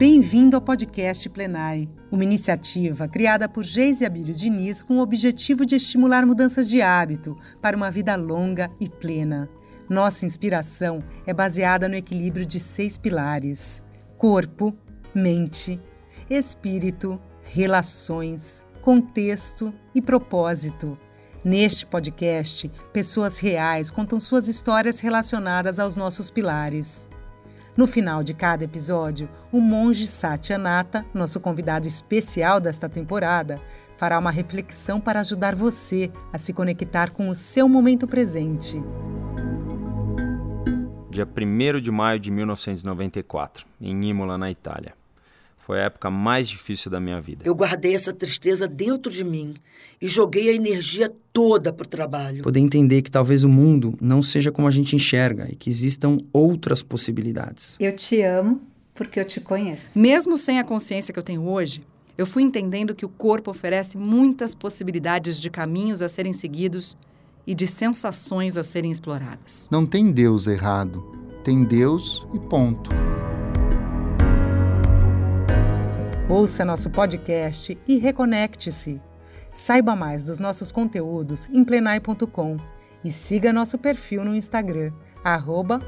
Bem-vindo ao podcast Plenai, uma iniciativa criada por Geise Abílio Diniz com o objetivo de estimular mudanças de hábito para uma vida longa e plena. Nossa inspiração é baseada no equilíbrio de seis pilares: corpo, mente, espírito, relações, contexto e propósito. Neste podcast, pessoas reais contam suas histórias relacionadas aos nossos pilares. No final de cada episódio, o monge Satyanata, nosso convidado especial desta temporada, fará uma reflexão para ajudar você a se conectar com o seu momento presente. Dia 1 de maio de 1994, em Imola, na Itália. Foi a época mais difícil da minha vida. Eu guardei essa tristeza dentro de mim e joguei a energia toda pro trabalho. Poder entender que talvez o mundo não seja como a gente enxerga e que existam outras possibilidades. Eu te amo porque eu te conheço. Mesmo sem a consciência que eu tenho hoje, eu fui entendendo que o corpo oferece muitas possibilidades de caminhos a serem seguidos e de sensações a serem exploradas. Não tem Deus errado, tem Deus e ponto. Ouça nosso podcast e reconecte-se. Saiba mais dos nossos conteúdos em plenai.com e siga nosso perfil no Instagram, arroba.